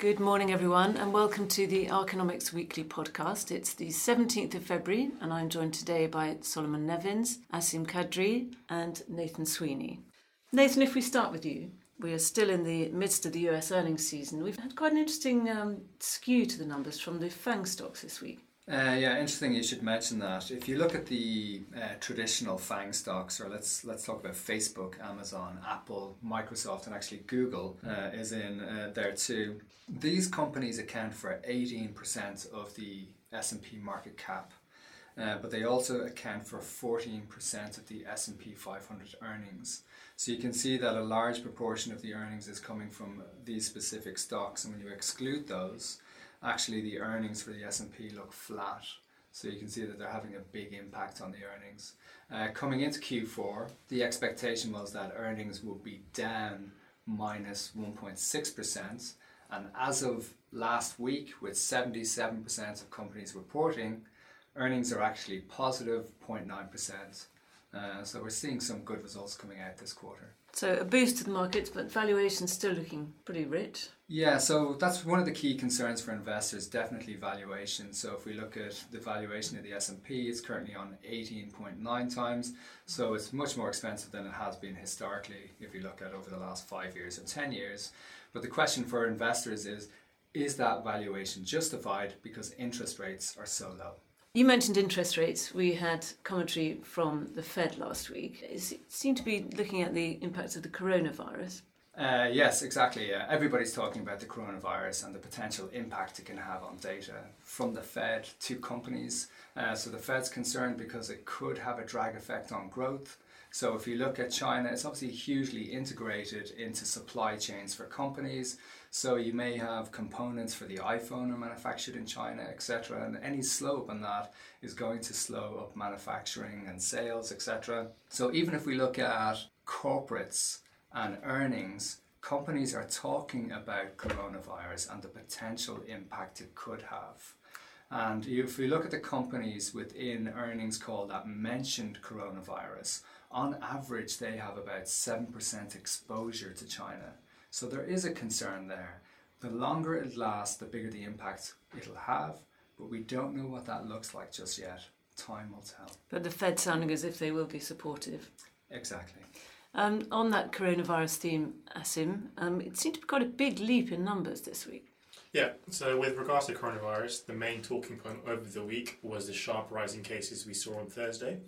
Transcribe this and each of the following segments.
Good morning, everyone, and welcome to the Arconomics Weekly podcast. It's the 17th of February, and I'm joined today by Solomon Nevins, Asim Kadri, and Nathan Sweeney. Nathan, if we start with you, we are still in the midst of the US earnings season. We've had quite an interesting um, skew to the numbers from the FANG stocks this week. Uh, yeah, interesting. You should mention that. If you look at the uh, traditional FANG stocks, or let's let's talk about Facebook, Amazon, Apple, Microsoft, and actually Google uh, is in uh, there too. These companies account for eighteen percent of the S and P market cap, uh, but they also account for fourteen percent of the S and P 500 earnings. So you can see that a large proportion of the earnings is coming from these specific stocks, and when you exclude those actually the earnings for the S&P look flat. So you can see that they're having a big impact on the earnings. Uh, coming into Q4, the expectation was that earnings would be down minus 1.6%. And as of last week, with 77% of companies reporting, earnings are actually positive 0.9%. Uh, so we're seeing some good results coming out this quarter. So a boost to the markets, but valuations still looking pretty rich. Yeah, so that's one of the key concerns for investors. Definitely valuation. So if we look at the valuation of the S and P, it's currently on 18.9 times. So it's much more expensive than it has been historically. If you look at over the last five years or 10 years. But the question for investors is: Is that valuation justified because interest rates are so low? You mentioned interest rates. We had commentary from the Fed last week. It seemed to be looking at the impacts of the coronavirus. Uh, yes, exactly. Everybody's talking about the coronavirus and the potential impact it can have on data from the Fed to companies. Uh, so the Fed's concerned because it could have a drag effect on growth. So if you look at China, it's obviously hugely integrated into supply chains for companies. So you may have components for the iPhone are manufactured in China, etc. And any slope on that is going to slow up manufacturing and sales, etc. So even if we look at corporates and earnings, companies are talking about coronavirus and the potential impact it could have. And if we look at the companies within earnings call that mentioned coronavirus, on average they have about 7% exposure to China. So there is a concern there. The longer it lasts, the bigger the impact it'll have, but we don't know what that looks like just yet. Time will tell. But the Fed sounding as if they will be supportive. Exactly. Um, on that coronavirus theme, Asim, um, it seemed to be quite a big leap in numbers this week. Yeah, so with regards to coronavirus, the main talking point over the week was the sharp rise in cases we saw on Thursday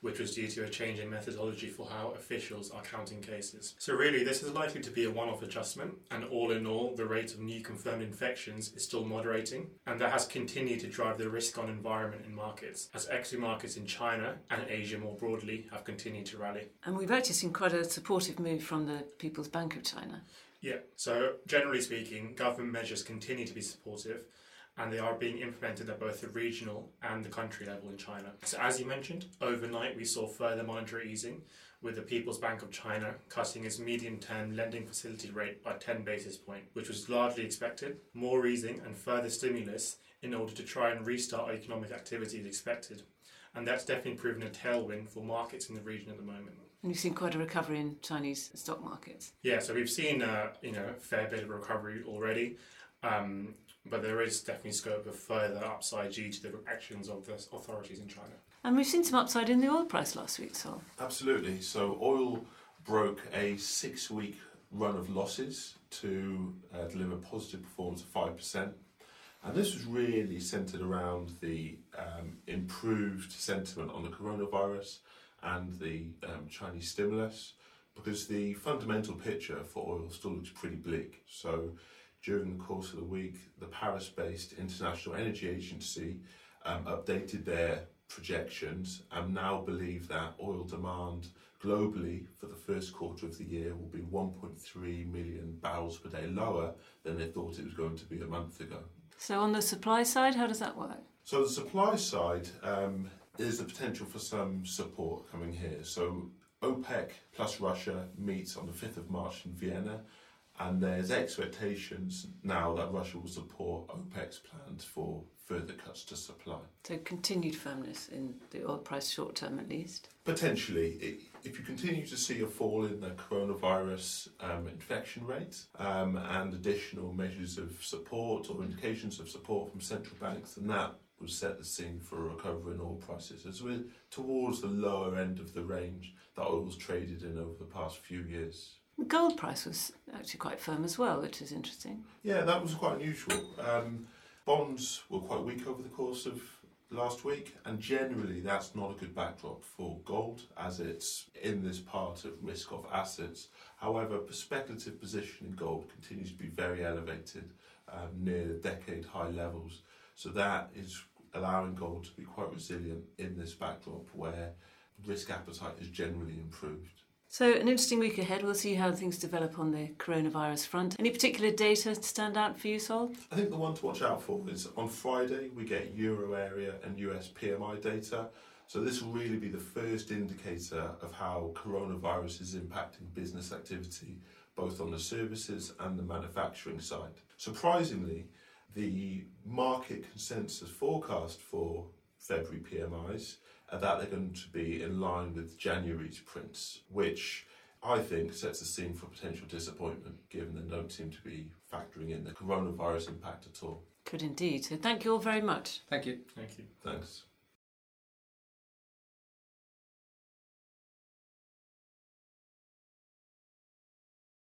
which was due to a change in methodology for how officials are counting cases. So, really, this is likely to be a one off adjustment, and all in all, the rate of new confirmed infections is still moderating, and that has continued to drive the risk on environment in markets, as equity markets in China and Asia more broadly have continued to rally. And we've actually seen quite a supportive move from the People's Bank of China. Yeah, so generally speaking, government measures continue to be supportive and they are being implemented at both the regional and the country level in China. So, as you mentioned, overnight we saw further monetary easing, with the People's Bank of China cutting its medium term lending facility rate by 10 basis points, which was largely expected. More easing and further stimulus in order to try and restart economic activity is expected. And that's definitely proven a tailwind for markets in the region at the moment. And you've seen quite a recovery in Chinese stock markets. Yeah, so we've seen uh, you know a fair bit of recovery already. Um, but there is definitely scope of further upside due to the actions of the authorities in China. And we've seen some upside in the oil price last week, so. Absolutely. So oil broke a six-week run of losses to uh, deliver positive performance of five percent, and this was really centered around the um, improved sentiment on the coronavirus and the um, Chinese stimulus, because the fundamental picture for oil still looks pretty bleak. So during the course of the week, the Paris based International Energy Agency um, updated their projections and now believe that oil demand globally for the first quarter of the year will be 1.3 million barrels per day lower than they thought it was going to be a month ago. So, on the supply side, how does that work? So, the supply side um, is the potential for some support coming here. So, OPEC plus Russia meets on the 5th of March in Vienna And there's expectations now that Russia will support OPEC's plans for further cuts to supply. So continued firmness in the oil price short term at least. Potentially, if you continue to see a fall in the coronavirus um, infection rate um, and additional measures of support or indications of support from central banks, then that would set the scene for a recovery in oil prices as we're towards the lower end of the range that oil's traded in over the past few years. The gold price was actually quite firm as well, which is interesting. Yeah, that was quite unusual. Um, bonds were quite weak over the course of last week, and generally that's not a good backdrop for gold as it's in this part of risk off assets. However, speculative position in gold continues to be very elevated, um, near decade high levels. So that is allowing gold to be quite resilient in this backdrop where risk appetite has generally improved. So, an interesting week ahead. We'll see how things develop on the coronavirus front. Any particular data to stand out for you, Sol? I think the one to watch out for is on Friday we get Euro area and US PMI data. So this will really be the first indicator of how coronavirus is impacting business activity, both on the services and the manufacturing side. Surprisingly, the market consensus forecast for February PMIs are uh, that they're going to be in line with January's prints, which I think sets the scene for potential disappointment, given they don't seem to be factoring in the coronavirus impact at all. Could indeed. So, thank you all very much. Thank you. Thank you. Thanks.